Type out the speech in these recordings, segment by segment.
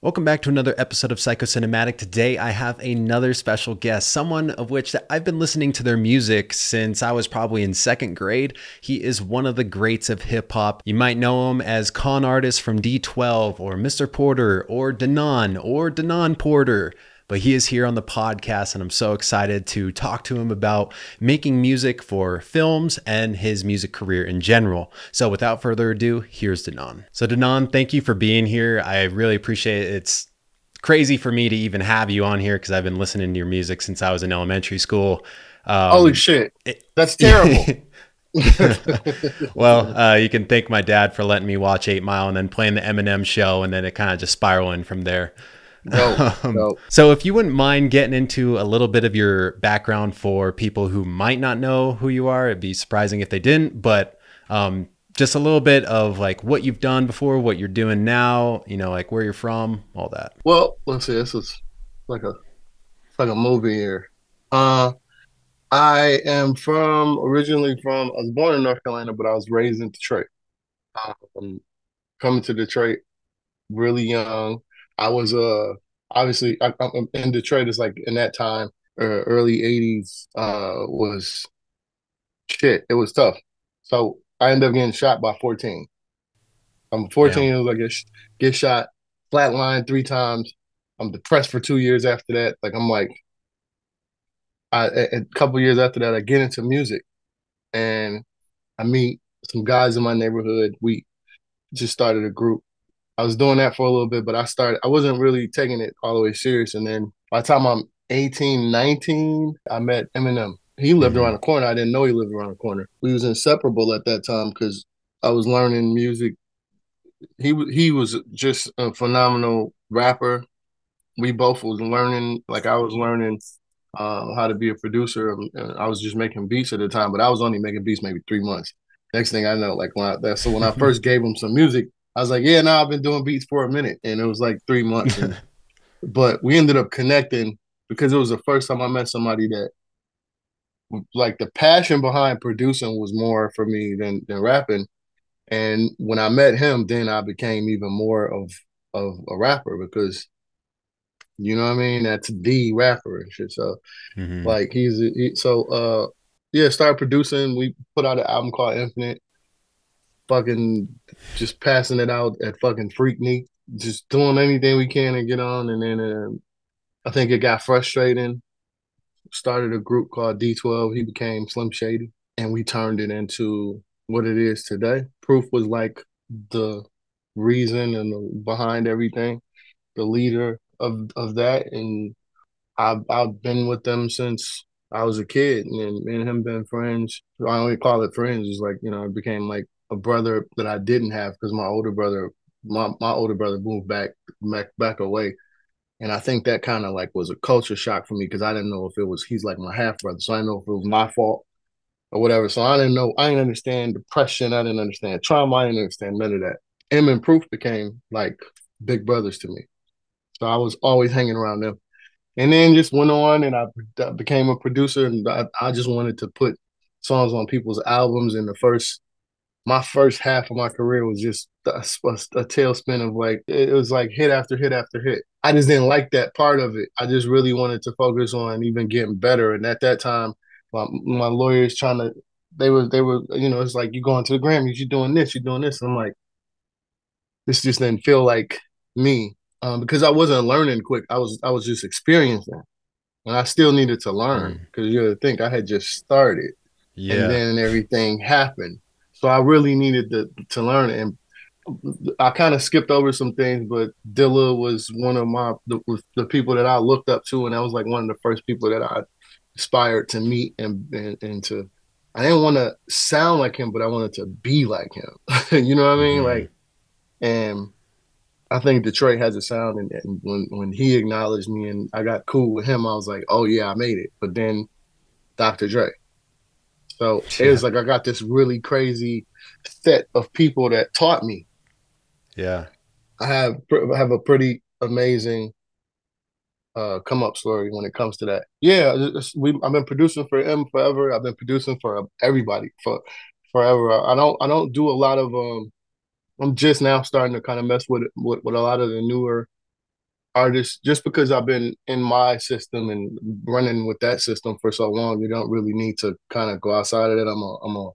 Welcome back to another episode of Psycho-Cinematic. Today I have another special guest, someone of which I've been listening to their music since I was probably in second grade. He is one of the greats of hip hop. You might know him as Kon Artis from D12 or Mr. Porter or Denaun or Denaun Porter but he is here on the podcast and I'm so excited to talk to him about making music for films and his music career in general. So without further ado, here's Denaun. So Denaun, thank you for being here. I really appreciate it. It's crazy for me to even have you on here because I've been listening to your music since I was in elementary school. Um, Holy shit. That's terrible. well, uh, you can thank my dad for letting me watch Eight Mile and then playing the Eminem show, and then it kind of just spiraling from there. No, um, no. So, if you wouldn't mind getting into a little bit of your background for people who might not know who you are, it'd be surprising if they didn't. But um, just a little bit of like what you've done before, what you're doing now, you know, like where you're from, all that. Well, let's see. This is like a like a movie here. Uh, I am from originally from. I was born in North Carolina, but I was raised in Detroit. Um, coming to Detroit really young I was uh obviously I, am in Detroit. It's like in that time, uh, early '80s, uh, was shit. It was tough. So I ended up getting shot by 14. I'm 14 years old. I get get shot, flatline three times. I'm depressed for two years after that. Like I'm like, I a couple years after that, I get into music, and I meet some guys in my neighborhood. We just started a group I was doing that for a little bit, but I started, I wasn't really taking it all the way serious. And then by the time I'm 18, 19, I met Eminem. He lived mm-hmm. around the corner. I didn't know he lived around the corner. We was inseparable at that time because I was learning music. He he was just a phenomenal rapper. We both was learning, like I was learning uh, how to be a producer. I was just making beats at the time, but I was only making beats maybe three months. Next thing I know, like when I that, so when I first gave him some music, I was like, yeah, now I've been doing beats for a minute, and it was like three months. And, but we ended up connecting because it was the first time I met somebody that, like, the passion behind producing was more for me than than rapping. And when I met him, then I became even more of of a rapper because, you know what I mean? That's the rapper and shit. So, mm-hmm. like, he's he, so uh yeah, started producing. We put out an album called Infinite fucking just passing it out at fucking Freaknik, just doing anything we can to get on. And then uh, I think it got frustrating. Started a group called D12. He became Slim Shady, and we turned it into what it is today. Proof was like the reason and the, behind everything, the leader of of that, and I've I've been with them since I was a kid, and me and him been friends. I only call it friends. It's like you know, it became like a brother that I didn't have because my older brother, my, my older brother moved back back back away, and I think that kind of like was a culture shock for me because I didn't know if it was he's like my half brother, so I didn't know if it was my fault or whatever. So I didn't know. I didn't understand depression. I didn't understand trauma. I didn't understand none of that. M and Proof became like big brothers to me, so I was always hanging around them. And then just went on, and I became a producer, and I, I just wanted to put songs on people's albums. And the first my first half of my career was just a, a, a, tailspin of like it was like hit after hit after hit. I just didn't like that part of it. I just really wanted to focus on even getting better. And at that time, my, my lawyers trying to they were they were you know it's like you going to the Grammys, you're doing this, you're doing this. And I'm like, this just didn't feel like me um, because I wasn't learning quick. I was I was just experiencing, and I still needed to learn because mm. you got to think I had just started, yeah. and then everything happened so I really needed to to learn it. And I kind of skipped over some things, but Dilla was one of my the, the, people that I looked up to, and that was like one of the first people that I aspired to meet and and, and to. I didn't want to sound like him, but I wanted to be like him. you know what I mean? Mm-hmm. Like, and I think Detroit has a sound, and, and when when he acknowledged me and I got cool with him, I was like, oh yeah, I made it. But then Dr. Dre, so yeah. it was like I got this really crazy set of people that taught me. Yeah, I have I have a pretty amazing uh, come up story when it comes to that. Yeah, we I've been producing for him forever. I've been producing for everybody for forever. I don't I don't do a lot of um. I'm just now starting to kind of mess with with, with a lot of the newer artists just because I've been in my system and running with that system for so long, you don't really need to kind of go outside of it. I'm a I'm a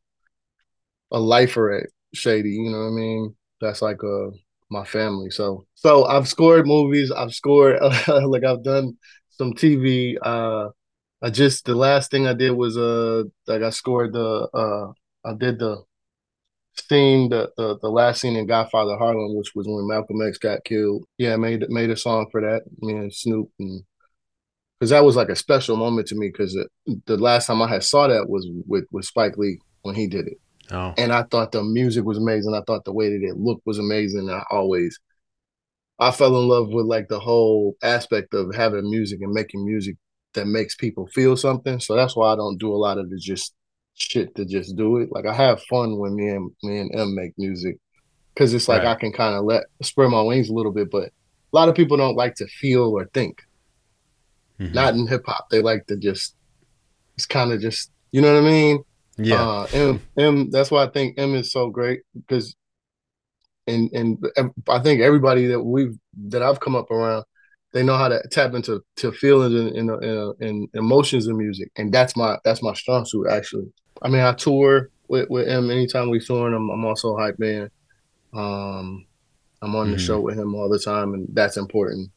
a lifer at Shady, you know what I mean? That's like a uh, my family. So so I've scored movies, I've scored like I've done some TV. Uh I just the last thing I did was uh like I scored the uh I did the scene the, the the last scene in Godfather Harlem, which was when Malcolm X got killed. Yeah, made made a song for that. Me and Snoop and because that was like a special moment to me because the last time I had saw that was with with Spike Lee when he did it. Oh. And I thought the music was amazing. I thought the way that it looked was amazing. I always I fell in love with like the whole aspect of having music and making music that makes people feel something. So that's why I don't do a lot of the just shit to just do it. Like I have fun when me and me and M make music because it's like right. I can kind of let spread my wings a little bit. But a lot of people don't like to feel or think. Mm-hmm. Not in hip hop. They like to just. It's kind of just you know what I mean. Yeah. Uh, M M. That's why I think M is so great because, and and I think everybody that we've that I've come up around, they know how to tap into to feelings and, and, and emotions in music, and that's my that's my strong suit actually. I mean, I tour with, with him anytime we tour. I'm, I'm also hype man. Um, I'm on mm-hmm. the show with him all the time, and that's important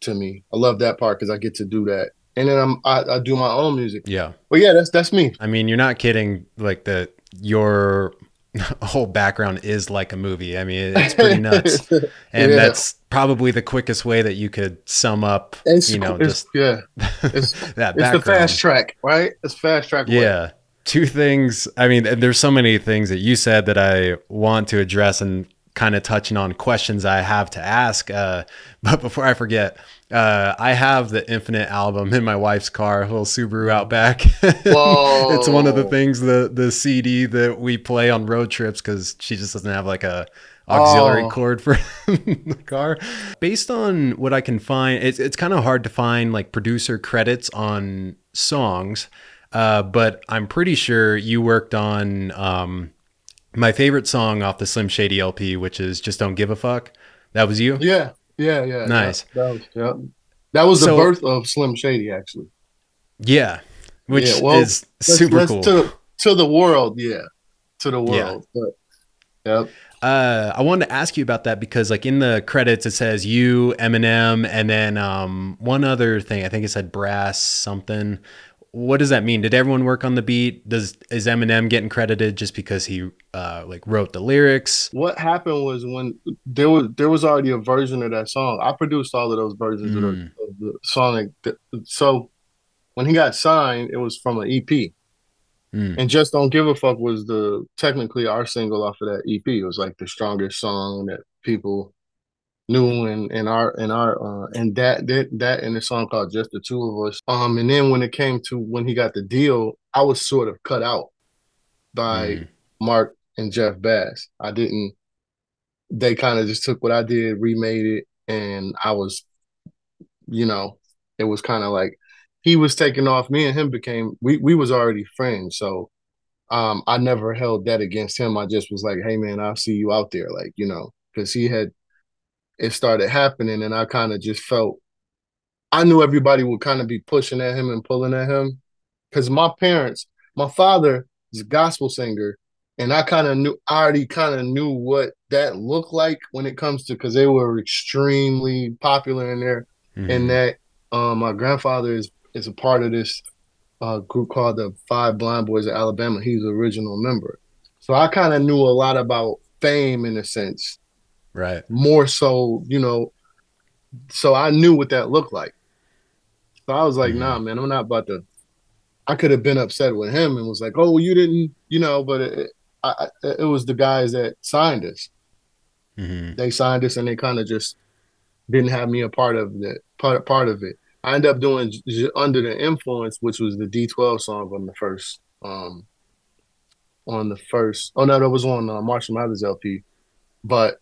to me. I love that part because I get to do that, and then I'm I, I, do my own music. Yeah, but yeah, that's that's me. I mean, you're not kidding. Like the your whole background is like a movie. I mean, it's pretty nuts, and yeah. that's probably the quickest way that you could sum up. It's, you know, just yeah, it's, that it's the fast track, right? It's fast track. Yeah. Way two things. I mean, there's so many things that you said that I want to address and kind of touching on questions I have to ask. Uh, but before I forget, uh, I have the Infinite album in my wife's car, a little Subaru Outback. Whoa. it's one of the things the the CD that we play on road trips because she just doesn't have like a auxiliary oh. cord for the car. Based on what I can find, it's it's kind of hard to find like producer credits on songs. Uh, but I'm pretty sure you worked on um, my favorite song off the Slim Shady LP, which is "Just Don't Give a Fuck." That was you. Yeah, yeah, yeah. Nice. Yeah, that was, yeah. That was the birth of Slim Shady, actually. Yeah, which yeah, well, is super let's cool to, to the world. Yeah, to the world. Yeah. But, yep. Uh, I wanted to ask you about that because, like, in the credits, it says you, Eminem, and then um, one other thing. I think it said Brass something what does that mean? Did everyone work on the beat? Does is Eminem getting credited just because he uh, like wrote the lyrics? What happened was when there was there was already a version of that song. I produced all of those versions mm. of, the, mm. of, the, song. So when he got signed, it was from an EP. Mm. And just don't give a fuck was the technically our single off of that EP. It was like the strongest song that people new and in our in our uh and that that that in the song called just the two of us. Um and then when it came to when he got the deal i was sort of cut out by mm. mark and jeff bass. I didn't they kind of just took what i did remade it and i was you know it was kind of like he was taking off me and him became we we was already friends. So um i never held that against him. I just was like hey man i'll see you out there like you know because he had it started happening, and I kind of just felt I knew everybody would kind of be pushing at him and pulling at him because my parents, my father is a gospel singer, and I kind of knew I already kind of knew what that looked like when it comes to because they were extremely popular in there, mm-hmm. and that um, my grandfather is is a part of this uh, group called the Five Blind Boys of Alabama. He's the original member, so I kind of knew a lot about fame in a sense Right. More so, you know, so I knew what that looked like. So I was like, mm-hmm. nah, man, I'm not about to. I could have been upset with him and was like, oh, you didn't, you know, but it, I, it was the guys that signed us. Mm-hmm. They signed us and they kind of just didn't have me a part of that part part of it. I ended up doing under the influence, which was the D12 song on the first, um, on the first. Oh no, that was on uh, Marshall Mathers LP, but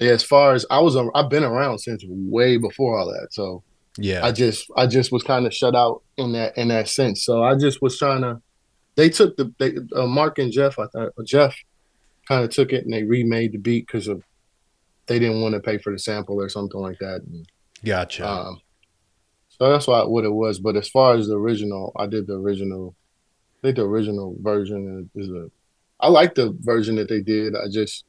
as far as I was, I've been around since way before all that. So yeah, I just, I just was kind of shut out in that, in that sense. So I just was trying to. They took the they, uh, Mark and Jeff. I thought Jeff kind of took it and they remade the beat because of they didn't want to pay for the sample or something like that. And Gotcha. Um, so that's why what it was. But as far as the original, I did the original. I think the original version is a. I like the version that they did. I just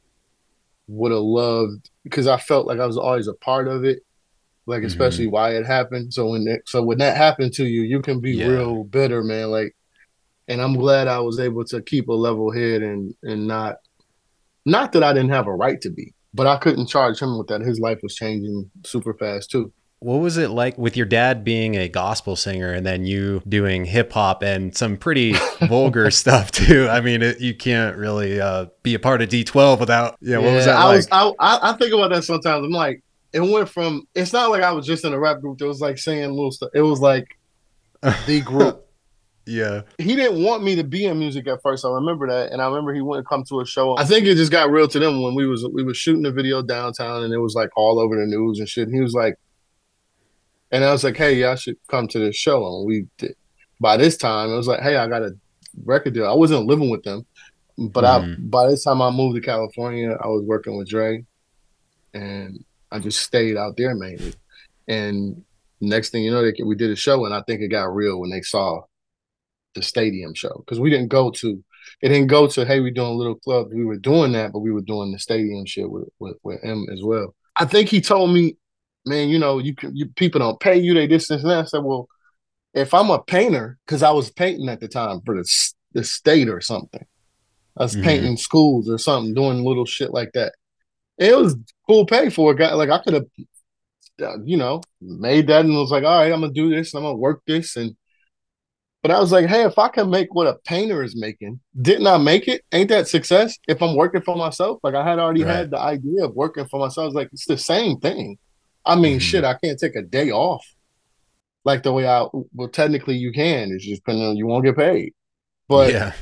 would have loved because I felt like I was always a part of it, like Mhm. especially why it happened. So when it, so when that happened to you, you can be Yeah. real bitter, man. Like, and I'm glad I was able to keep a level head and and not, not that I didn't have a right to be, but I couldn't charge him with that. His life was changing super fast too. What was it like with your dad being a gospel singer and then you doing hip hop and some pretty vulgar stuff too? I mean, it, you can't really uh, be a part of D12 without, yeah, what was that I like? was I, I think about that sometimes. I'm like, it went from it's not like I was just in a rap group that was like saying little stuff. It was like the group. yeah. he didn't want me to be in music at first. I remember that, and I remember he wouldn't come to a show. I think it just got real to them when we was we was shooting a video downtown, and it was like all over the news and shit. And he was like, and I was like, hey, y'all should come to this show. And we did. By this time, it was like, hey, I got a record deal. I wasn't living with them, but I Mhm. by this time I moved to California. I was working with Dre, and I just stayed out there mainly. And next thing you know, they, we did a show, and I think it got real when they saw the stadium show because we didn't go to it didn't go to hey we're doing a little club we were doing that but we were doing the stadium shit with with, with him as well i think he told me man you know you can you people don't pay you they this this and that i said well if i'm a painter because i was painting at the time for the, the state or something i was Mhm. painting schools or something doing little shit like that it was cool pay for a guy like i could have uh, you know made that and was like all right i'm gonna do this i'm gonna work this and but I was like, hey, if I can make what a painter is making, didn't I make it? Ain't that success? If I'm working for myself, like I had already Right. had the idea of working for myself. I was like, it's the same thing. I mean, Mhm. shit, I can't take a day off. Like the way I, well, technically you can. It's just depending on you won't get paid. But yeah.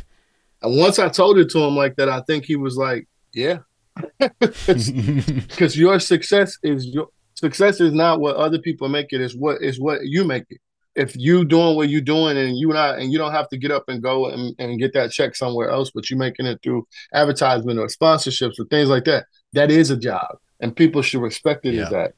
and once I told it to him like that, I think he was like, yeah, because your success is your success is not what other people make it. It's what is what you make it. If you doing what you're doing and you not and you don't have to get up and go and, and get that check somewhere else, but you making it through advertisement or sponsorships or things like that, that is a job, and people should respect it Yeah. as that.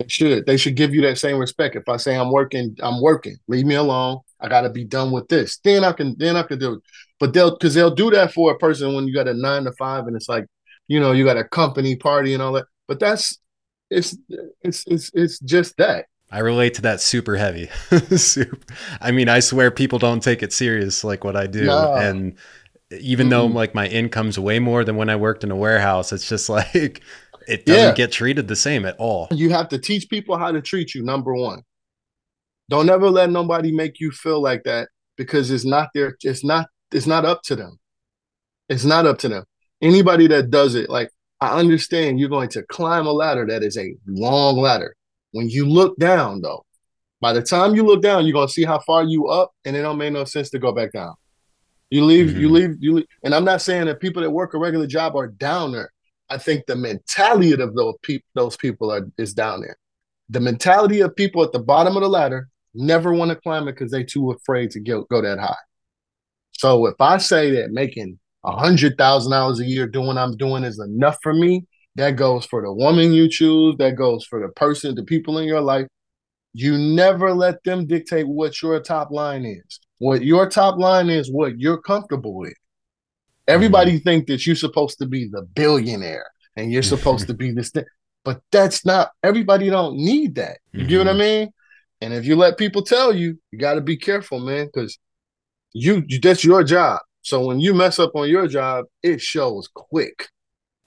They should. They should give you that same respect. If I say I'm working, I'm working. Leave me alone. I got to be done with this. Then I can. Then I can do it. But they'll because they'll do that for a person when you got a nine to five and it's like, you know, you got a company party and all that. But that's it's it's it's it's just that. I relate to that super heavy. super. I mean, I swear people don't take it serious like what I do. No. And even though Mm-mm. like my income's way more than when I worked in a warehouse, it's just like it doesn't Yeah. get treated the same at all. You have to teach people how to treat you. Number one, don't ever let nobody make you feel like that because it's not their. It's not. It's not up to them. It's not up to them. Anybody that does it, like I understand, you're going to climb a ladder that is a long ladder. When you look down, though, by the time you look down, you're gonna see how far you up, and it don't make no sense to go back down. You leave, you Mhm. leave, you leave. And I'm not saying that people that work a regular job are down there. I think the mentality of those people, those people are is down there. The mentality of people at the bottom of the ladder never want to climb it because they too afraid to go, go that high. So if I say that making a hundred thousand dollars a year doing what I'm doing is enough for me, that goes for the woman you choose, that goes for the person, the people in your life. You never let them dictate what your top line is. What your top line is, what you're comfortable with. Everybody think that you're supposed to be the billionaire and you're supposed to be this thing, but that's not. Everybody don't need that. You get what I Mhm. mean? And if you let people tell you, you got to be careful, man, because you you- that's your job. So when you mess up on your job, it shows quick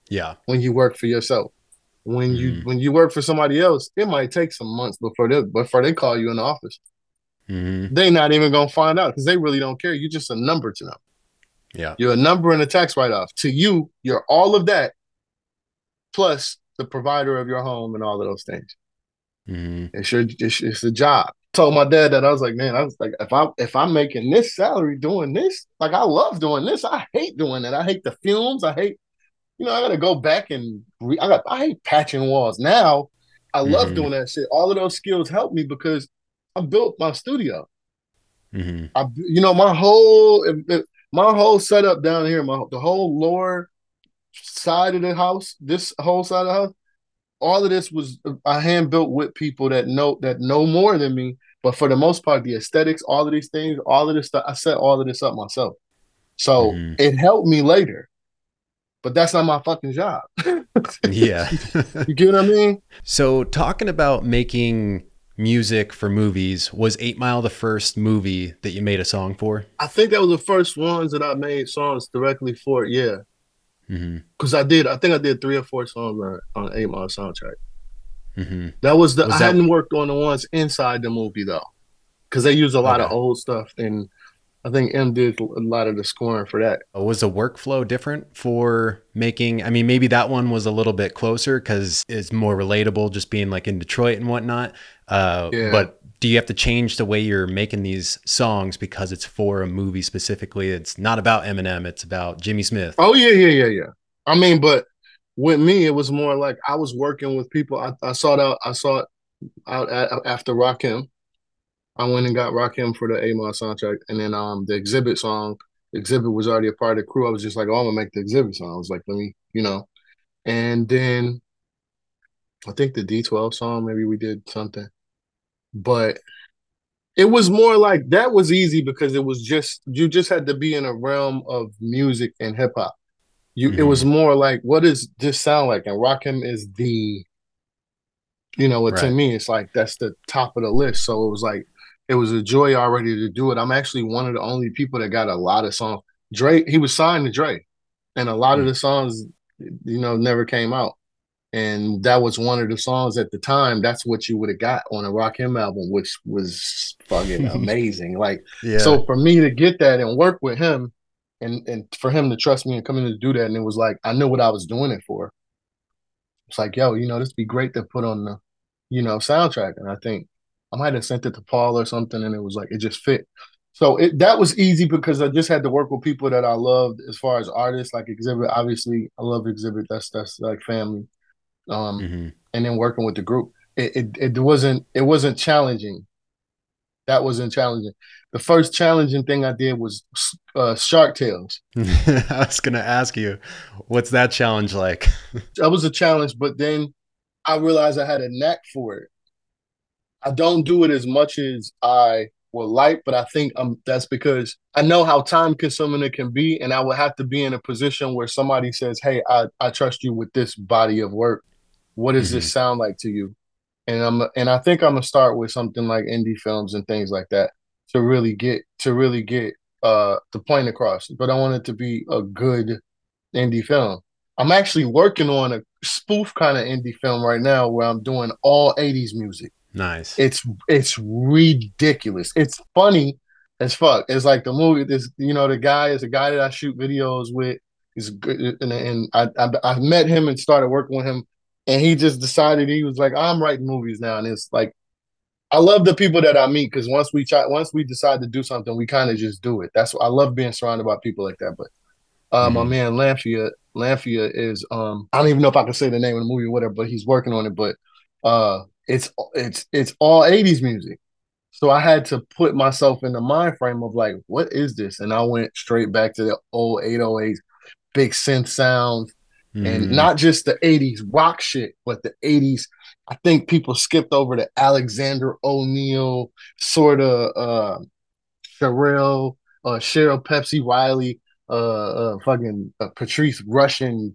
Yeah. when you work for yourself. When you Mhm. when you work for somebody else, it might take some months before they before they call you in the office. hmm They not even gonna find out because they really don't care. You're just a number to them. Yeah. You're a number in a tax write off. To you, you're all of that, plus the provider of your home and all of those things. hmm It's your it's, it's a job. Told my dad that I was like, man, I was like, if I if I'm making this salary doing this, like I love doing this. I hate doing it. I hate the fumes. I hate, you know, I gotta go back and re- I got I hate patching walls. Now I love Mhm. doing that shit. All of those skills help me because I built my studio. hmm I, you know, my whole my whole setup down here, my the whole lower side of the house, this whole side of the house, all of this was a hand built with people that know that know more than me. But for the most part, the aesthetics, all of these things, all of this stuff, I set all of this up myself. So mm-hmm. it helped me later. But that's not my fucking job. yeah. you get what I mean? So talking about making music for movies, was Eight Mile the first movie that you made a song for? I think that was the first ones that I made songs directly for. Yeah. Because mm-hmm. I did, I think I did three or four songs on, on Eight Mile soundtrack. Mm-hmm. That was the. Was I that... hadn't worked on the ones inside the movie though, because they use a lot okay. of old stuff, and I think M did a lot of the scoring for that. Uh, was the workflow different for making? I mean, maybe that one was a little bit closer because it's more relatable, just being like in Detroit and whatnot. Uh, yeah. But do you have to change the way you're making these songs because it's for a movie specifically? It's not about Eminem; it's about Jimmy Smith. Oh yeah, yeah, yeah, yeah. I mean, but with me, it was more like I was working with people. I, I saw that I saw it out at, after Rakim. I went and got Rakim for the Mile soundtrack, and then um the Xzibit song. Xzibit was already a part of the crew. I was just like, oh, I'm gonna make the Xzibit song. I was like, let me, you know. And then I think the D12 song, maybe we did something but it was more like that was easy because it was just you just had to be in a realm of music and hip hop. You mm-hmm. it was more like what does this sound like? And Rakim is the you know, right. to me it's like that's the top of the list. So it was like it was a joy already to do it. I'm actually one of the only people that got a lot of songs. Dre, he was signed to Dre, and a lot mm-hmm. of mm. the songs, you know, never came out and that was one of the songs at the time. That's what you would have got on a Rakim album, which was fucking amazing. Like, yeah. so for me to get that and work with him, and and for him to trust me and come in to do that, and it was like I knew what I was doing it for. It's like, yo, you know, this be great to put on the, you know, soundtrack. And I think I might have sent it to Paul or something, and it was like it just fit. So it, that was easy because I just had to work with people that I loved as far as artists, like Xzibit. Obviously, I love Xzibit. That's that's like family um, mm-hmm. and then working with the group. It, it it wasn't it wasn't challenging. That wasn't challenging. The first challenging thing I did was uh, Shark Tales. I was gonna ask you, what's that challenge like? that was a challenge, but then I realized I had a knack for it. I don't do it as much as I would like, but I think um that's because I know how time consuming it can be, and I would have to be in a position where somebody says, "Hey, I I trust you with this body of work." What does mm-hmm. this sound like to you? And I'm and I think I'm gonna start with something like indie films and things like that to really get to really get uh the point across. But I want it to be a good indie film. I'm actually working on a spoof kind of indie film right now where I'm doing all 80s music. Nice. It's it's ridiculous. It's funny as fuck. It's like the movie. This you know the guy is a guy that I shoot videos with. He's good, and, and I, I I met him and started working with him and he just decided he was like, I'm writing movies now, and it's like, I love the people that I meet because once we try, once we decide to do something, we kind of just do it. That's I love being surrounded by people like that. But uh, mm-hmm. my man Lamphia, Lamphia is um, I don't even know if I can say the name of the movie or whatever, but he's working on it. But uh, it's it's it's all 80s music. So I had to put myself in the mind frame of like, what is this? And I went straight back to the old 808s, big synth sounds, mm. and mm-hmm. not just the 80s rock shit, but the 80s. I think people skipped over the Alexander O'Neal sort of uh Pharrell, uh Cheryl Pepsii Riley, uh, uh fucking uh, Patrice Rushen,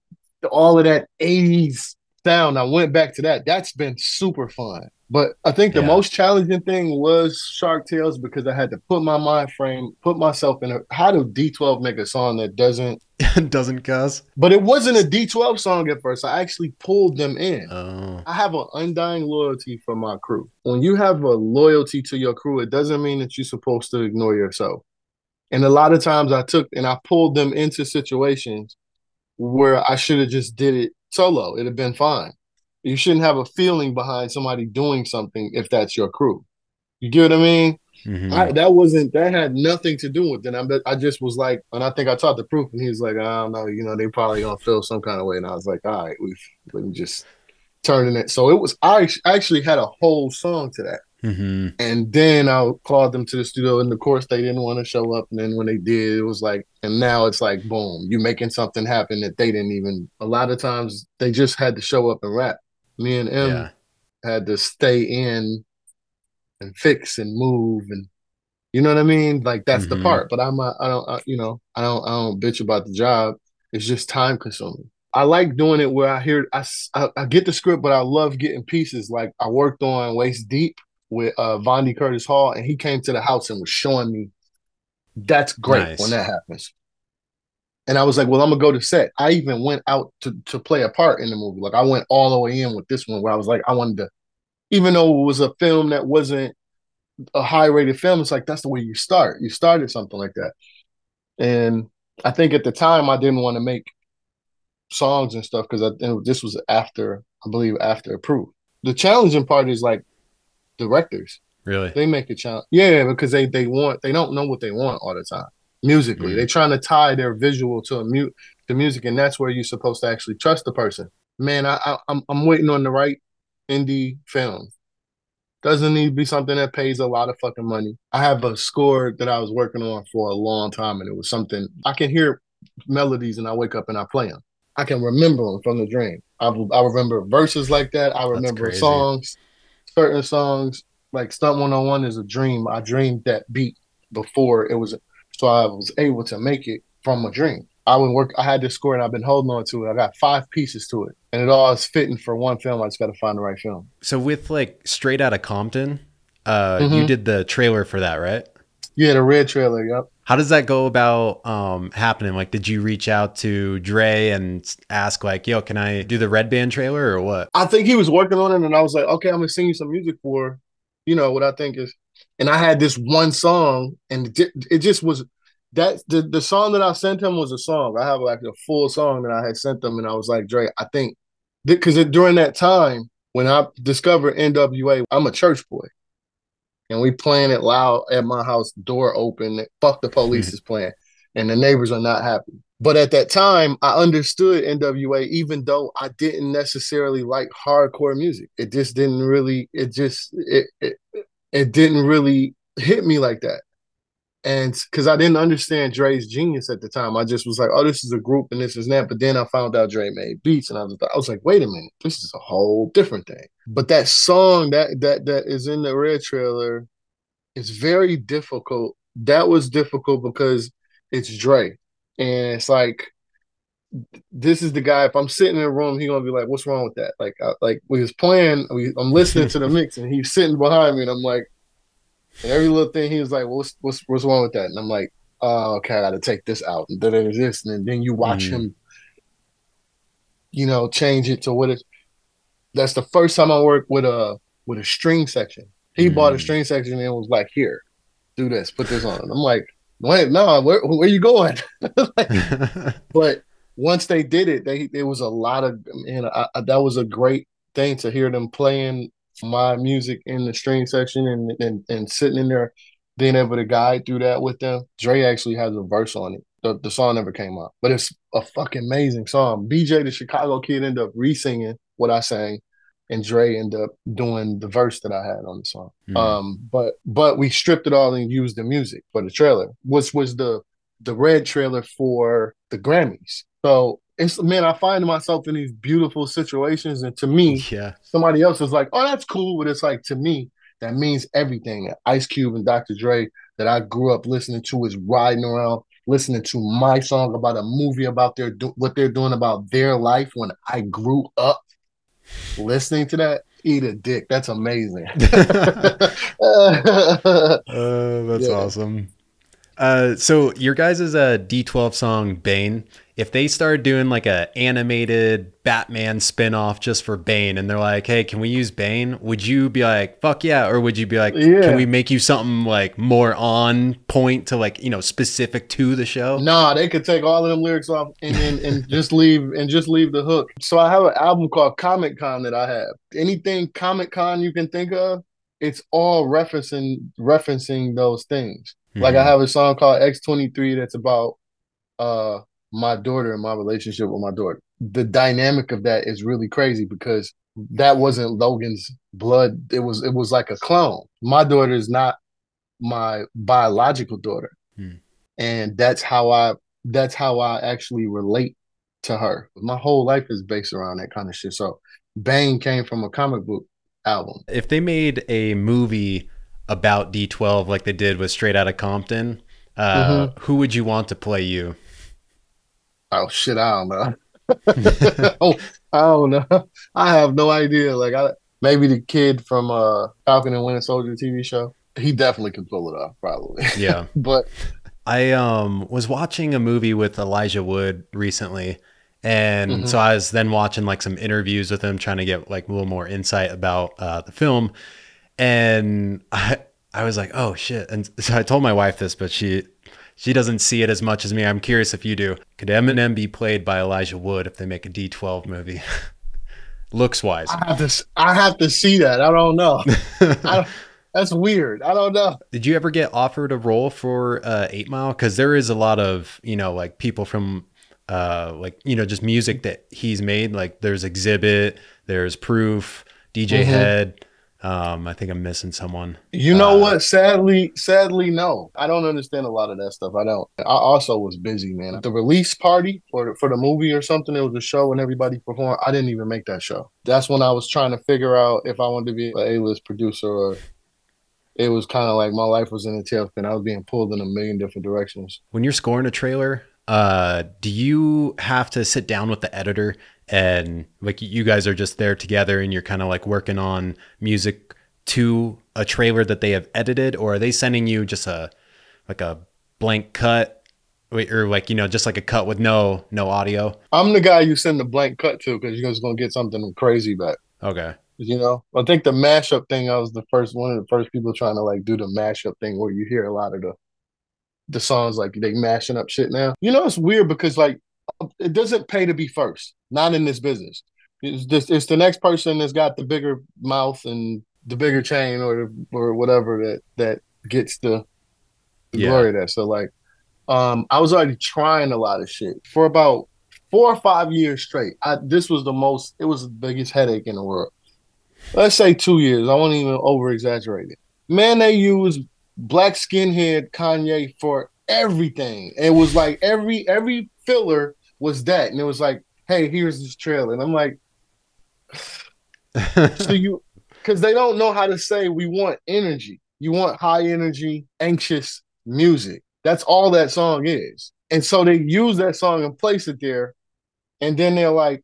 all of that 80s sound. I went back to that. That's been super fun. But I think the yeah. most challenging thing was Shark Tales because I had to put my mind frame, put myself in a how do D12 make a song that doesn't doesn't cuss? But it wasn't a D12 song at first. I actually pulled them in. Oh. I have an undying loyalty for my crew. When you have a loyalty to your crew, it doesn't mean that you're supposed to ignore yourself. And a lot of times I took and I pulled them into situations where I should have just did it solo. It'd have been fine you shouldn't have a feeling behind somebody doing something if that's your crew. You get what I mean? Mm-hmm. I, that wasn't that had nothing to do with it. I, I just was like, and I think I taught the proof, and he was like, I don't know, you know, they probably gonna feel some kind of way, and I was like, all right, we let me just turn it. So it was I actually had a whole song to that. Mm-hmm. And then I called them to the studio, and of course they didn't want to show up. And then when they did, it was like, and now it's like, boom, you making something happen that they didn't even. A lot of times they just had to show up and rap. Me and M Yeah. had to stay in and fix and move and you know what I mean? Like that's the Mhm. part. But I'm I don't I, you know I don't I don't bitch about the job. It's just time consuming. I like doing it where I hear I I get the script, but I love getting pieces. Like I worked on Waist Deep with uh Vondie Curtis-Hall, and he came to the house and was showing me. That's great Nice. when that happens. And I was like, well, I'm gonna go to set. I even went out to to play a part in the movie. Like I went all the way in with this one where I was like, I wanted to, even though it was a film that wasn't a high rated film, it's like that's the way you start. You started something like that. And I think at the time I didn't want to make songs and stuff because this was after, I believe, after approved. The challenging part is like directors. Really? They make a challenge. Yeah, because they they want they don't know what they want all the time. Musically. Mm. They're trying to tie their visual to a mute to music, and that's where you're supposed to actually trust the person. Man, I, I I'm I'm waiting on the right indie film. Doesn't need to be something that pays a lot of fucking money. I have a score that I was working on for a long time, and it was something I can hear melodies, and I wake up and I play them. I can remember them from the dream. I, I remember verses like that. I remember songs, certain songs. Like Stunt 101 is a dream. I dreamed that beat before it was, so I was able to make it from a dream. I would work. I had this score, and I've been holding on to it. I got five pieces to it, and it all is fitting for one film. I just got to find the right film. So with like Straight out of Compton, uh, you Mhm. did the trailer for that, right? Yeah, the red trailer. Yep. How does that go about um, happening? Like, did you reach out to Dre and ask, like, "Yo, can I do the Red Band trailer or what?" I think he was working on it, and I was like, okay, I'm gonna sing you some music for, you know, what I think is. And I had this one song, and it just was that the the song that I sent him was a song. I have like a full song that I had sent them, and I was like, Dre, I think because during that time when I discovered NWA, I'm a church boy, and we playing it loud at my house, door open. Fuck the police is playing, and the neighbors are not happy. But at that time, I understood NWA, even though I didn't necessarily like hardcore music. It just didn't really. It just it it, it didn't really hit me like that. And because I didn't understand Dre's genius at the time, I just was like, "Oh, this is a group and this is that." But then I found out Dre made beats, and I was, I was like, "Wait a minute, this is a whole different thing." But that song that that that is in the red trailer is very difficult. That was difficult because it's Dre, and it's like this is the guy. If I'm sitting in a room, he gonna be like, "What's wrong with that?" Like, I, like we was playing, we, I'm listening to the mix, and he's sitting behind me, and I'm like, and every little thing he was like, well, "What's what's what's wrong with that?" And I'm like, "Oh, okay, I got to take this out." And then there's this, and then, you watch Mhm. him, you know, change it to what it. That's the first time I worked with a with a string section. He bought a Mm. string section and was like, "Here, do this, put this on." And I'm like, "Wait, no, where where you going?" Like, but once they did it, they it was a lot of man. I, I, that was a great thing to hear them playing my music in the string section and and and sitting in there, being able to guide through that with them. Dre actually has a verse on it. The, the song never came out, but it's a fucking amazing song. BJ, the Chicago kid, ended up re-singing what I sang, and Dre ended up doing the verse that I had on the song. Mm. Um, but but we stripped it all and used the music for the trailer, which was the the red trailer for the Grammys. So it's man, I find myself in these beautiful situations, and to me, yeah. somebody else is like, "Oh, that's cool," but it's like to me, that means everything. Ice Cube and Dr. Dre that I grew up listening to is riding around listening to my song about a movie about their do- what they're doing about their life when I grew up listening to that. Eat a dick. That's amazing. Uh, that's Yeah. awesome. Uh, so your guys' uh, D12 song Bane, if they started doing like a animated Batman spin-off just for Bane and they're like, hey, can we use Bane? Would you be like, fuck yeah? Or would you be like, Yeah. can we make you something like more on point to like, you know, specific to the show? Nah, they could take all of them lyrics off and and, and just leave and just leave the hook. So I have an album called Comic Con that I have. Anything Comic Con you can think of, it's all referencing referencing those things. Like I Mhm. have a song called X23 that's about uh my daughter and my relationship with my daughter. The dynamic of that is really crazy because that wasn't Logan's blood. It was it was like a clone. My daughter is not my biological daughter. Hmm. And that's how I that's how I actually relate to her. My whole life is based around that kind of shit. So Bane came from a comic book album. If they made a movie about D12 like they did with Straight Outta Compton, uh, mm-hmm. who would you want to play you? Oh shit, I don't know. oh, I don't know. I have no idea. Like I maybe the kid from uh Falcon and Winter Soldier TV show. He definitely can pull it off, probably. Yeah. but I um was watching a movie with Elijah Wood recently. And mm-hmm. so I was then watching like some interviews with him, trying to get like a little more insight about uh, the film. And I I was like, oh shit. And so I told my wife this, but she she doesn't see it as much as me. I'm curious if you do. Could Eminem be played by Elijah Wood if they make a D12 movie? Looks wise. I have to I have to see that. I don't know. I don't, that's weird. I don't know. Did you ever get offered a role for uh, Eight Mile? Because there is a lot of you know like people from uh, like you know just music that he's made. Like there's Xzibit, there's Proof, DJ mm-hmm. Head. Um, I think I'm missing someone. You know uh, what? Sadly, sadly, no. I don't understand a lot of that stuff. I don't. I also was busy, man. The release party for the, for the movie or something. It was a show and everybody performed. I didn't even make that show. That's when I was trying to figure out if I wanted to be an A-list producer or. It was kind of like my life was in a tailspin. I was being pulled in a million different directions. When you're scoring a trailer, uh, do you have to sit down with the editor and like you guys are just there together and you're kind of like working on music to a trailer that they have edited or are they sending you just a like a blank cut? Or like you know just like a cut with no no audio? I'm the guy you send the blank cut to because you're just gonna get something crazy back. Okay. You know? I think the mashup thing i was the first one of the first people trying to like do the mashup thing where you hear a lot of the the songs like they mashing up shit now. You know it's weird because like it doesn't pay to be first. Not in this business. It's just it's the next person that's got the bigger mouth and the bigger chain or or whatever that that gets the, the yeah. glory there. So like, um, I was already trying a lot of shit for about four or five years straight. I this was the most. It was the biggest headache in the world. Let's say two years. I won't even over exaggerate it. Man, they use black skinhead Kanye for everything. It was like every every filler was that, and it was like, hey, here's this trailer, and I'm like, so you, because they don't know how to say we want energy. You want high energy, anxious music. That's all that song is. And so they use that song and place it there. And then they're like,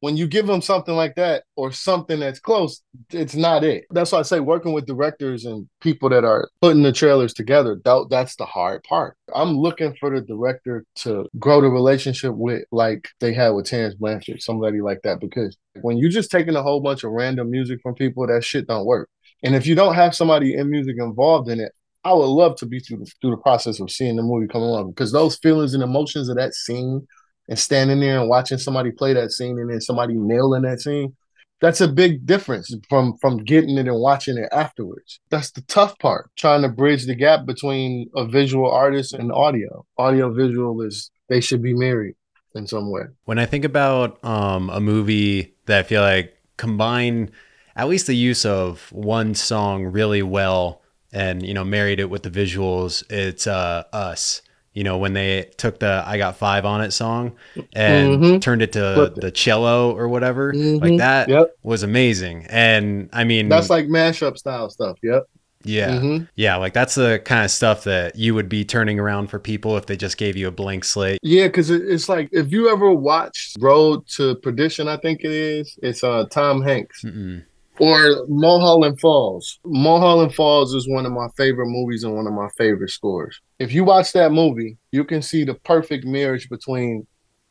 when you give them something like that or something that's close, it's not it. That's why I say working with directors and people that are putting the trailers together, that, that's the hard part. I'm looking for the director to grow the relationship with, like they had with Terence Blanchard, somebody like that. Because when you're just taking a whole bunch of random music from people, that shit don't work. And if you don't have somebody in music involved in it, I would love to be through the, through the process of seeing the movie come along because those feelings and emotions of that scene and standing there and watching somebody play that scene and then somebody nailing that scene that's a big difference from from getting it and watching it afterwards. That's the tough part trying to bridge the gap between a visual artist and audio. Audio visual is they should be married in some way. When i think about um, a movie that i feel like combine at least the use of one song really well and you know married it with the visuals it's uh us you know, when they took the I Got Five on It song and mm-hmm. turned it to the cello or whatever. Mm-hmm. Like that yep. was amazing. And I mean, that's like mashup style stuff. Yep. Yeah. Mm-hmm. Yeah. Like that's the kind of stuff that you would be turning around for people if they just gave you a blank slate. Yeah. Cause it's like if you ever watched Road to Perdition, I think it is, it's uh, Tom Hanks. Mm-mm or Mulholland Falls. Mulholland Falls is one of my favorite movies and one of my favorite scores. If you watch that movie, you can see the perfect marriage between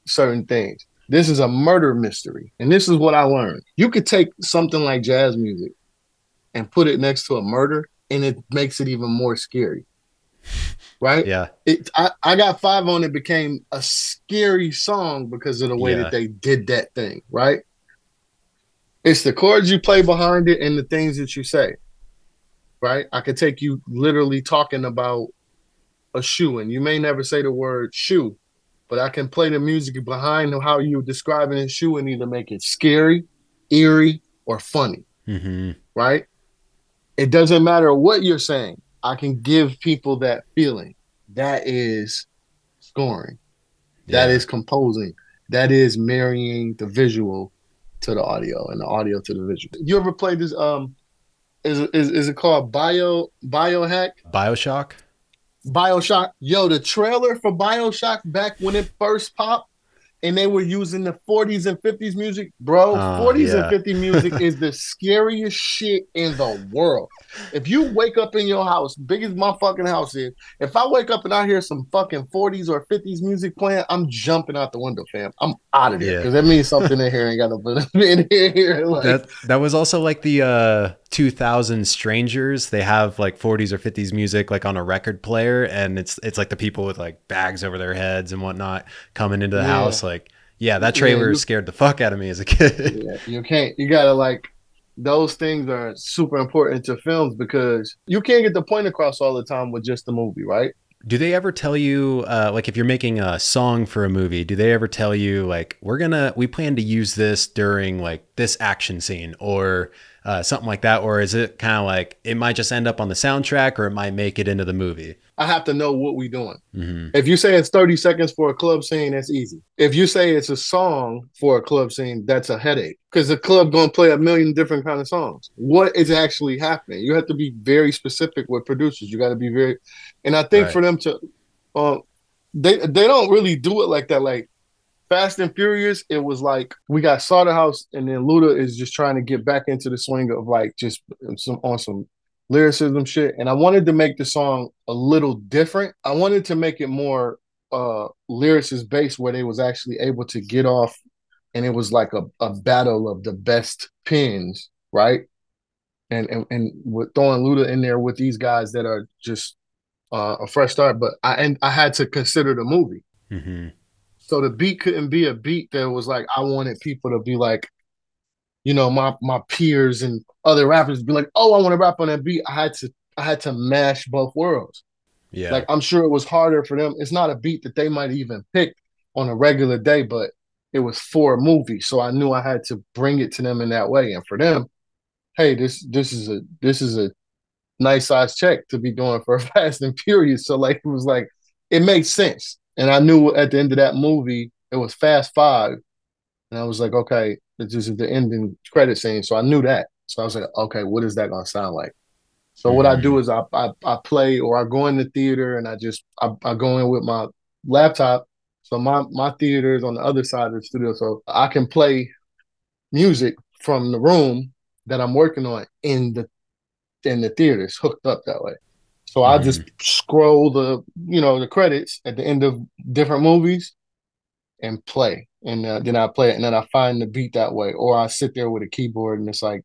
certain things. This is a murder mystery. And this is what I learned. You could take something like jazz music and put it next to a murder, and it makes it even more scary. Right? Yeah. It I, I got five on it became a scary song because of the way yeah. that they did that thing, right? It's the chords you play behind it and the things that you say. Right? I could take you literally talking about a shoe, and you may never say the word shoe, but I can play the music behind how you're describing a shoe and either make it scary, eerie, or funny. Mm-hmm. Right? It doesn't matter what you're saying. I can give people that feeling. That is scoring. Yeah. That is composing. That is marrying the visual to the audio and the audio to the visual. You ever played this? Um, is is is it called Bio Biohack? Bioshock. Bioshock. Yo, the trailer for Bioshock back when it first popped and they were using the 40s and 50s music, bro. Uh, 40s yeah. and 50s music is the scariest shit in the world. If you wake up in your house, big as my fucking house is, if I wake up and I hear some fucking 40s or 50s music playing, I'm jumping out the window, fam. I'm out of there because yeah. that means something in here ain't got no in here. Like, that that was also like the uh 2000 strangers. They have like 40s or 50s music like on a record player, and it's it's like the people with like bags over their heads and whatnot coming into the yeah. house. Like, yeah, that trailer yeah, you, scared the fuck out of me as a kid. Yeah, you can't. You gotta like those things are super important to films because you can't get the point across all the time with just the movie, right? Do they ever tell you, uh, like, if you're making a song for a movie, do they ever tell you, like, we're gonna, we plan to use this during like this action scene or uh, something like that? Or is it kind of like it might just end up on the soundtrack or it might make it into the movie? I have to know what we're doing. Mm-hmm. If you say it's 30 seconds for a club scene, that's easy. If you say it's a song for a club scene, that's a headache because the club going to play a million different kind of songs. What is actually happening? You have to be very specific with producers. You got to be very, and I think right. for them to, uh, they they don't really do it like that. Like Fast and Furious, it was like we got Slaughterhouse, and then Luda is just trying to get back into the swing of like just some on some lyricism shit. And I wanted to make the song a little different. I wanted to make it more uh lyricist based where they was actually able to get off and it was like a, a battle of the best pins, right? And and, and with throwing Luda in there with these guys that are just uh, a fresh start, but I and I had to consider the movie. Mm-hmm. So the beat couldn't be a beat that was like I wanted people to be like, you know, my my peers and other rappers be like, "Oh, I want to rap on that beat." I had to I had to mash both worlds. Yeah. Like I'm sure it was harder for them. It's not a beat that they might even pick on a regular day, but it was for a movie. So I knew I had to bring it to them in that way. And for them, hey, this this is a this is a nice size check to be doing for Fast and Furious. So like it was like it made sense. And I knew at the end of that movie, it was Fast Five. And I was like, okay, this is the ending credit scene. So I knew that. So I was like, okay, what is that gonna sound like? So mm-hmm. what I do mm. is I, I, I play or I go in the theater and I just I, I go in with my laptop. So my my theater is on the other side of the studio, so I can play music from the room that I'm working on in the in the theater. theaters hooked up that way. So mm-hmm. I just scroll the you know the credits at the end of different movies and play, and uh, then I play it, and then I find the beat that way, or I sit there with a keyboard and it's like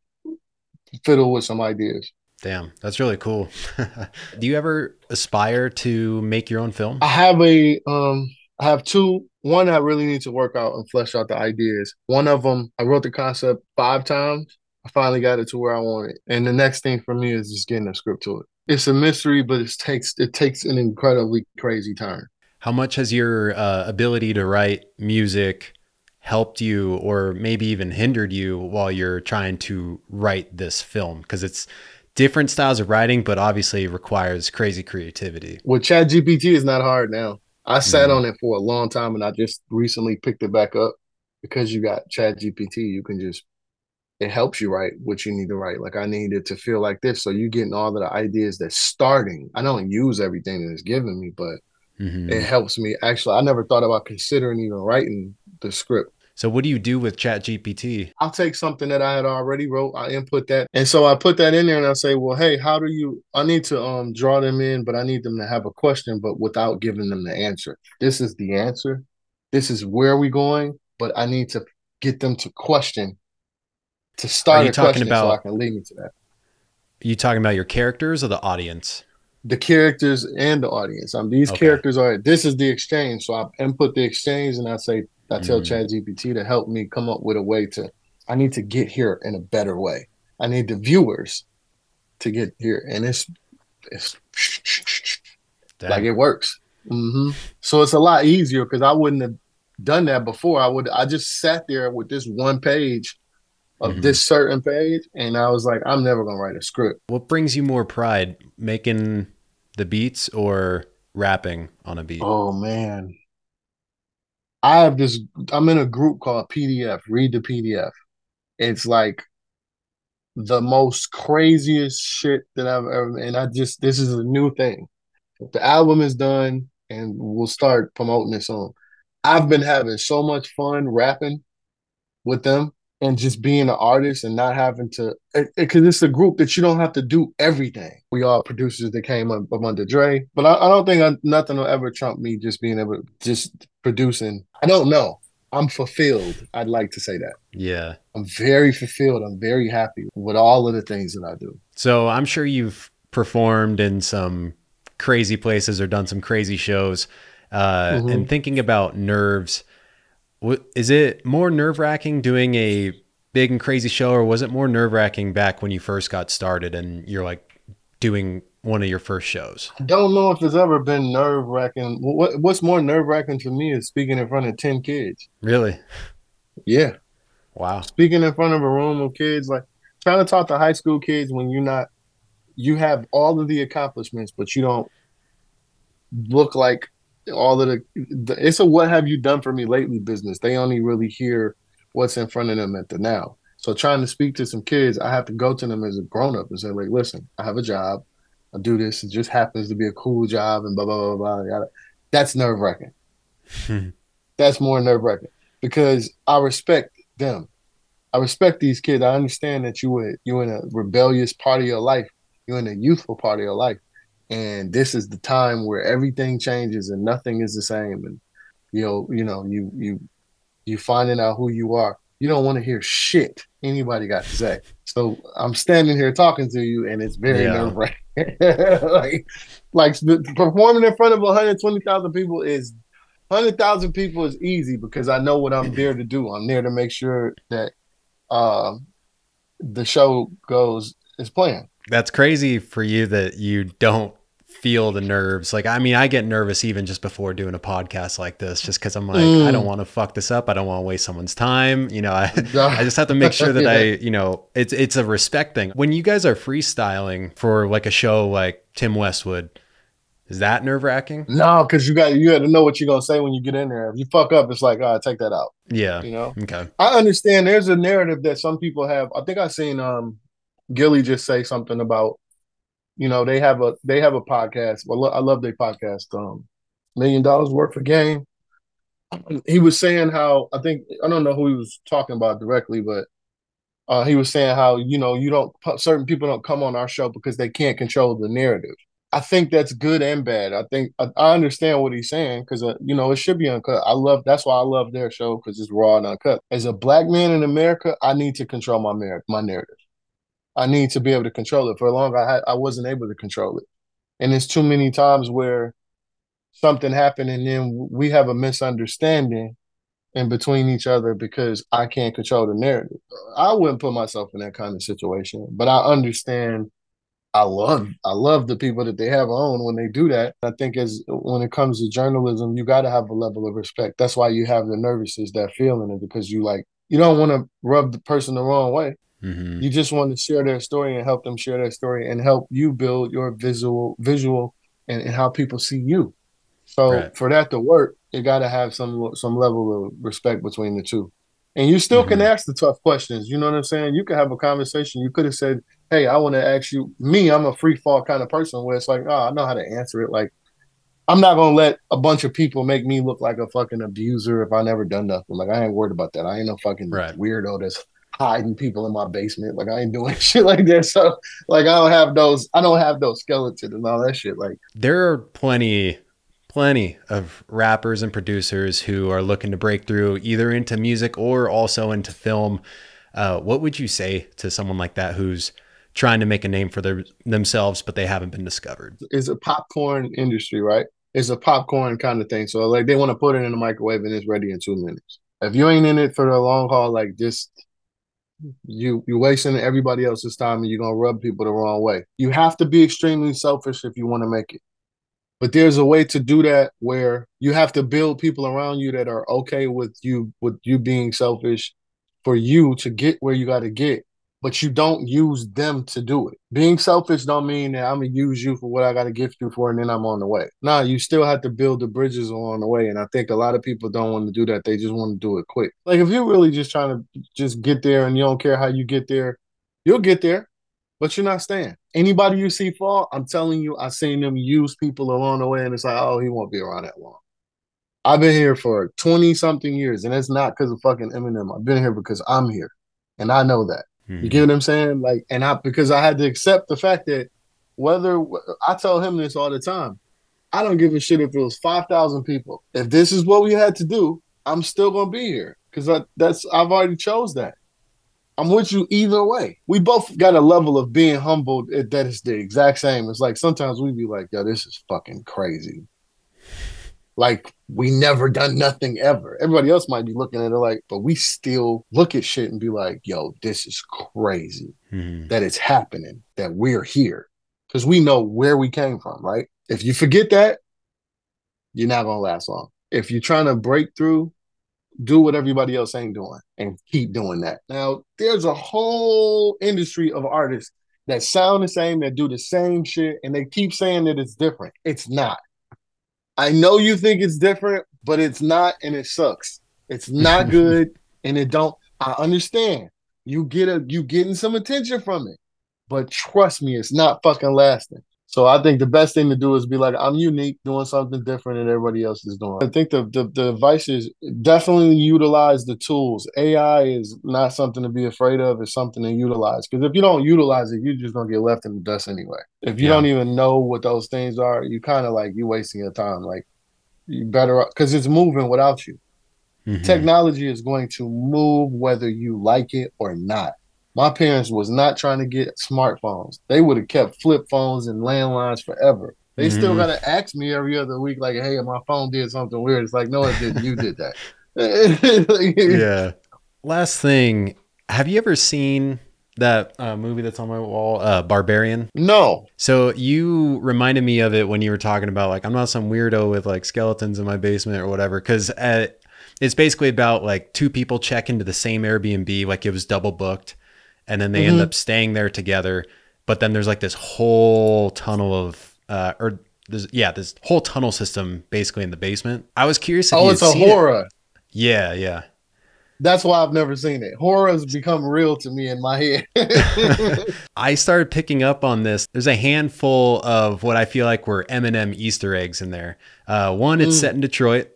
fiddle with some ideas. Damn, that's really cool. Do you ever aspire to make your own film? I have a um I have two. One I really need to work out and flesh out the ideas. One of them I wrote the concept five times. I finally got it to where I want it. And the next thing for me is just getting a script to it. It's a mystery, but it takes it takes an incredibly crazy turn. How much has your uh, ability to write music helped you or maybe even hindered you while you're trying to write this film? Because it's different styles of writing but obviously requires crazy creativity. Well ChatGPT is not hard now. I sat mm. on it for a long time and i just recently picked it back up. Because you got ChatGPT you can just it helps you write what you need to write. Like i need it to feel like this. So you're getting all of the ideas that's starting. I don't use everything that it's giving me but mm-hmm. it helps me actually i never thought about considering even writing the script. So what do you do with ChatGPT? I'll take something that I had already wrote, I input that. And so I put that in there and I say, well, hey, how do you I need to um draw them in, but I need them to have a question, but without giving them the answer. This is the answer. This is where we going, but I need to get them to question to start a question about, so I can lead me to that. Are you talking about your characters or the audience? The characters and the audience. Um, these okay. characters are this is the exchange. So I input the exchange and I say I tell mm. ChatGPT to help me come up with a way to I need to get here in a better way. I need the viewers to get here. And it's it's Damn. like it works. Mm-hmm. So it's a lot easier because I wouldn't have done that before. I would I just sat there with this one page of mm-hmm. this certain page, and I was like, I'm never gonna write a script. What brings you more pride, making the beats or rapping on a beat? Oh man, I have this. I'm in a group called PDF. Read the PDF, it's like the most craziest shit that I've ever. And I just this is a new thing. The album is done, and we'll start promoting this song. I've been having so much fun rapping with them and just being an artist and not having to because it, it's a group that you don't have to do everything. We all producers that came up, up under Dre, but I, I don't think I, nothing will ever trump me just being able to just producing. I don't know. I'm fulfilled. I'd like to say that. Yeah. I'm very fulfilled. I'm very happy with all of the things that I do. So I'm sure you've performed in some crazy places or done some crazy shows. Uh, mm-hmm. And thinking about nerves, is it more nerve wracking doing a big and crazy show, or was it more nerve wracking back when you first got started and you're like doing one of your first shows? I don't know if it's ever been nerve wracking. What, what's more nerve wracking to me is speaking in front of 10 kids. Really? Yeah. Wow. Speaking in front of a room of kids, like trying to talk to high school kids when you're not, you have all of the accomplishments, but you don't look like all of the, the it's a what have you done for me lately business. They only really hear what's in front of them at the now. So trying to speak to some kids, I have to go to them as a grown up and say, like, listen, I have a job. I do this. It just happens to be a cool job and blah blah blah blah. That's nerve wracking. Hmm. That's more nerve wracking because I respect them. I respect these kids. I understand that you were you in a rebellious part of your life. You're in a youthful part of your life and this is the time where everything changes and nothing is the same. And you know you know you you you finding out who you are. You don't want to hear shit anybody got to say. So i'm standing here talking to you and it's very yeah. nerve-wracking. Like like performing in front of 120000 people is 100000 people is easy because i know what i'm there to do. I'm there to make sure that uh, the show goes as planned. That's crazy for you that you don't feel the nerves. Like, I mean, I get nervous even just before doing a podcast like this, just because I'm like, mm. I don't want to fuck this up. I don't want to waste someone's time. You know, I, I just have to make sure that. I, you know, it's it's a respect thing. When you guys are freestyling for like a show like Tim Westwood, is that nerve wracking? No, because you got you got to know what you're gonna say when you get in there. If you fuck up, it's like, ah, take that out. Yeah, you know. Okay. I understand. There's a narrative that some people have. I think I seen um Gillie just say something about you know they have a they have a podcast. Well, I love their podcast. Um, Million Dollaz Worth of Game. He was saying how I think I don't know who he was talking about directly, but uh, he was saying how you know you don't certain people don't come on our show because they can't control the narrative. I think that's good and bad. I think I, I understand what he's saying because uh, you know it should be uncut. I love that's why I love their show because it's raw and uncut. As a black man in America, I need to control my mar- my narrative. I need to be able to control it. For a long, I had, I wasn't able to control it, and there's too many times where something happened and then we have a misunderstanding in between each other because I can't control the narrative. I wouldn't put myself in that kind of situation, but I understand. I love I love the people that they have on when they do that. I think as when it comes to journalism, you got to have a level of respect. That's why you have the nervousness, that feeling, because you like you don't want to rub the person the wrong way. Mm-hmm. You just want to share their story and help them share their story and help you build your visual visual and, and how people see you. So right. for that to work, you got to have some some level of respect between the two. And you still mm-hmm. can ask the tough questions. You know what I'm saying? You can have a conversation. You could have said, "Hey, I want to ask you." Me, I'm a free fall kind of person where it's like, "Oh, I know how to answer it." Like, I'm not gonna let a bunch of people make me look like a fucking abuser if I never done nothing. Like, I ain't worried about that. I ain't no fucking right. weirdo that's hiding people in my basement. Like I ain't doing shit like that. So like I don't have those I don't have those skeletons and all that shit. Like there are plenty plenty of rappers and producers who are looking to break through either into music or also into film. Uh, what would you say to someone like that who's trying to make a name for their themselves but they haven't been discovered? It's a popcorn industry, right? It's a popcorn kind of thing. So like they want to put it in the microwave and it's ready in two minutes. If you ain't in it for the long haul, like just you you're wasting everybody else's time and you're gonna rub people the wrong way. You have to be extremely selfish if you want to make it. But there's a way to do that where you have to build people around you that are okay with you with you being selfish for you to get where you got to get. But you don't use them to do it. Being selfish don't mean that I'm gonna use you for what I gotta gift you for, and then I'm on the way. Nah, you still have to build the bridges along the way, and I think a lot of people don't want to do that. They just want to do it quick. Like if you're really just trying to just get there, and you don't care how you get there, you'll get there, but you're not staying. Anybody you see fall, I'm telling you, I've seen them use people along the way, and it's like, oh, he won't be around that long. I've been here for 20 something years, and it's not because of fucking Eminem. I've been here because I'm here, and I know that. You mm-hmm. get what I'm saying? Like, and I because I had to accept the fact that whether I tell him this all the time, I don't give a shit if it was five thousand people. If this is what we had to do, I'm still gonna be here because that's I've already chose that. I'm with you either way. We both got a level of being humbled that is the exact same. It's like sometimes we be like, yo, this is fucking crazy. Like we never done nothing ever. Everybody else might be looking at it like, but we still look at shit and be like, yo, this is crazy Mhm. that it's happening, that we're here. Because we know where we came from, right? If you forget that, you're not gonna last long. If you're trying to break through, do what everybody else ain't doing and keep doing that. Now, there's a whole industry of artists that sound the same, that do the same shit, and they keep saying that it's different. It's not. I know you think it's different, but it's not, and it sucks. It's not good, and it don't. I understand. You get a you getting some attention from it, but trust me, it's not fucking lasting. So I think the best thing to do is be like, I'm unique, doing something different than everybody else is doing. I think the the, the advice is definitely utilize the tools. AI is not something to be afraid of; it's something to utilize. Because if you don't utilize it, you're just gonna get left in the dust anyway. If you Yeah. don't even know what those things are, you kind of like you're wasting your time. Like you better because it's moving without you Mhm. technology is going to move whether you like it or not. My parents was not trying to get smartphones. They would have kept flip phones and landlines forever. They still Mhm. gotta ask me every other week, like, "Hey, my phone did something weird." It's like, no, it didn't. You did that. yeah. Last thing, have you ever seen that uh, movie that's on my wall, uh, Barbarian? No. So you reminded me of it when you were talking about like I'm not some weirdo with like skeletons in my basement or whatever. Because uh, it's basically about like two people check into the same Airbnb, like it was double booked, and then they end Mhm. up staying there together. But then there's like this whole tunnel of uh, or there's yeah this whole tunnel system basically in the basement. I was curious. If Oh, you it's a seen it. horror. Yeah, yeah. That's why I've never seen it. Horror has become real to me in my head. I started picking up on this. There's a handful of what I feel like were Eminem Easter eggs in there. Uh, one, it's Mm. set in Detroit.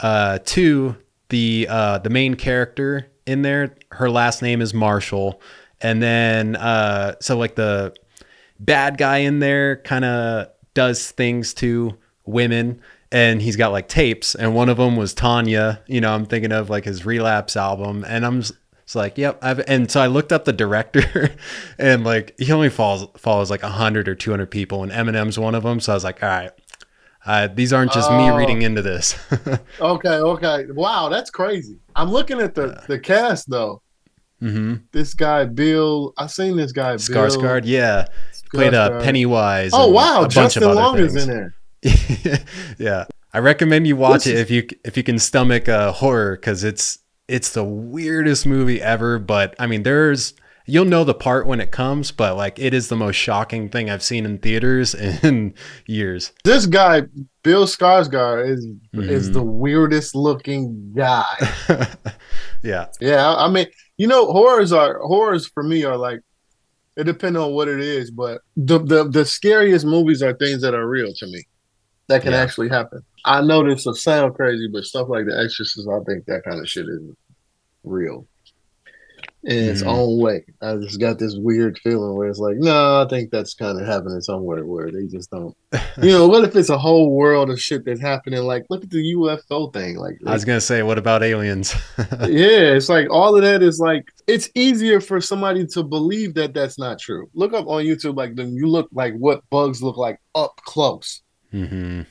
Uh, two, the uh, the main character in there, her last name is Marshall, and then uh, so like the bad guy in there kind of does things to women. And he's got like tapes. And one of them was Tanya you know I'm thinking of like his relapse album. And I'm just it's like yep I've and so I looked up the director. And like he only follows follows like 100 or 200 people. And Eminem's one of them so I was like all right uh, these aren't just me Oh. reading into this okay, okay. Wow, that's crazy. I'm looking at the the cast though. mm-hmm. This guy Bill, I've seen this guy Bill Skarsgård yeah played uh, Skarsgård. Pennywise Oh wow, a bunch Justin of other Long is in there. yeah, I recommend you watch What's it if you if you can stomach uh, horror because it's it's the weirdest movie ever. But I mean, there's you'll know the part when it comes, but like it is the most shocking thing I've seen in theaters in years. This guy, Bill Skarsgård, is is Mhm. the weirdest looking guy. yeah, yeah, I I mean, you know, horrors are horrors for me are like it depends on what it is, but the the the scariest movies are things that are real to me. That can Yeah. actually happen. I know this will sound crazy, but stuff like The Exorcist, I think that kind of shit is real in its Mhm. own way. I just got this weird feeling where it's like, no, I think that's kind of happening somewhere where they just don't. You know, what if it's a whole world of shit that's happening? Like, look at the UFO thing. Like, I was gonna say, what about aliens? yeah, it's like all of that is like it's easier for somebody to believe that that's not true. Look up on YouTube, like then you look like what bugs look like up close. hmm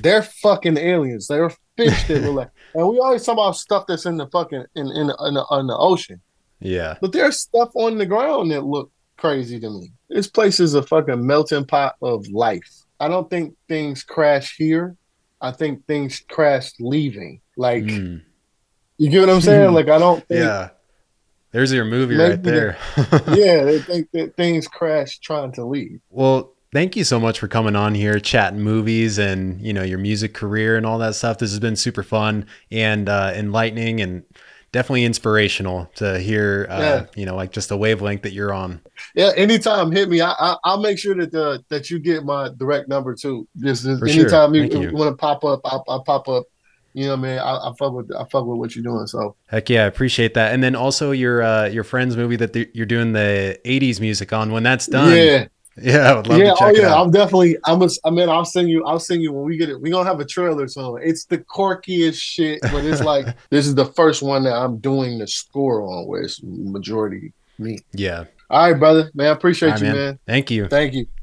They're fucking aliens. They're fish that look like, and we always talk about stuff that's in the fucking in in the, in the, in the ocean, Yeah, but there's stuff on the ground that look crazy to me. This place is a fucking melting pot of life. I don't think things crash here. I think things crash leaving. Like Mm. you get what I'm saying? Like I don't think yeah. There's your movie right there. yeah, they think that things crash trying to leave. Well, thank you so much for coming on here, chatting movies and you know your music career and all that stuff. This has been super fun and uh, enlightening and definitely inspirational to hear. Uh, yeah. You know, like just the wavelength that you're on. Yeah, anytime hit me. I, I will make sure that the that you get my direct number too. Just anytime sure. you, you. want to pop up, I'll, I'll pop up you know, man, I, I fuck with I fuck with what you're doing. So heck yeah, I appreciate that. And then also your uh, your friend's movie that you're doing the '80s music on. When that's done, yeah, yeah, I would love yeah, to check oh yeah, I'm definitely. I'm. A, I mean, I'll send you. I'll send you when we get it. We gonna have a trailer soon. It's the quirkiest shit, but it's like this is the first one that I'm doing the score on, where it's majority me. Yeah. All right, brother. Man, I appreciate right, you, man. man. Thank you. Thank you.